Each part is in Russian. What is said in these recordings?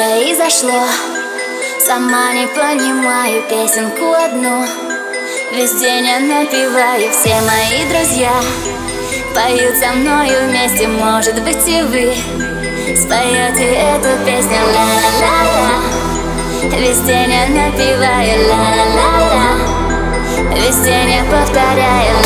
Произошло? Сама не понимаю песенку одну. Весь день я напеваю, все мои друзья Поют со мною вместе, может быть и вы Споете эту песню. Ла-ла-ла-ла. Весь день я напеваю ла-ла-ла-ла. Весь день я повторяю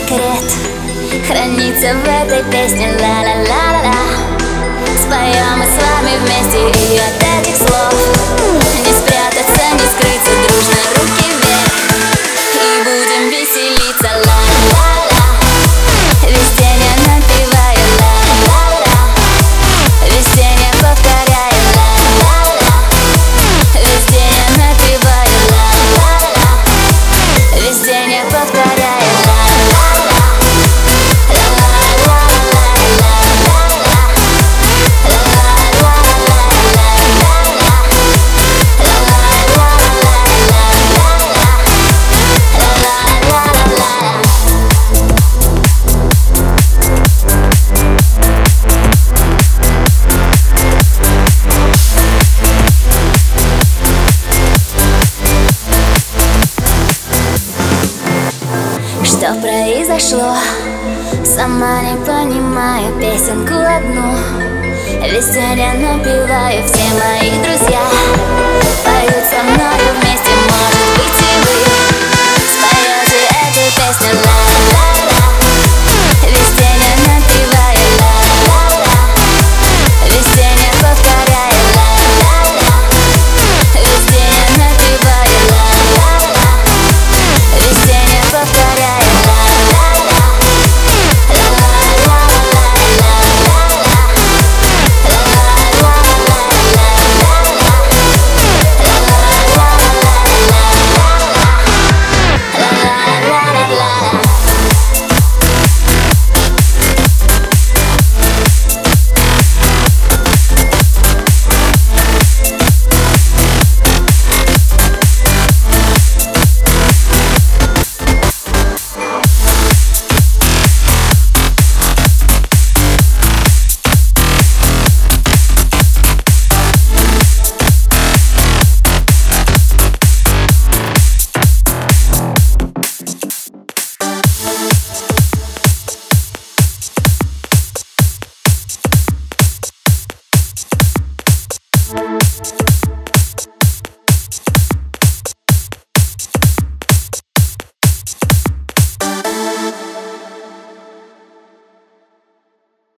секрет. Хранится в этой песне ла-ла-ла-ла-ла. Споем мы с вами вместе и Что произошло? Сама не понимаю песенку одну. Весь день я напеваю, все мои друзья. Поют со мной вместе,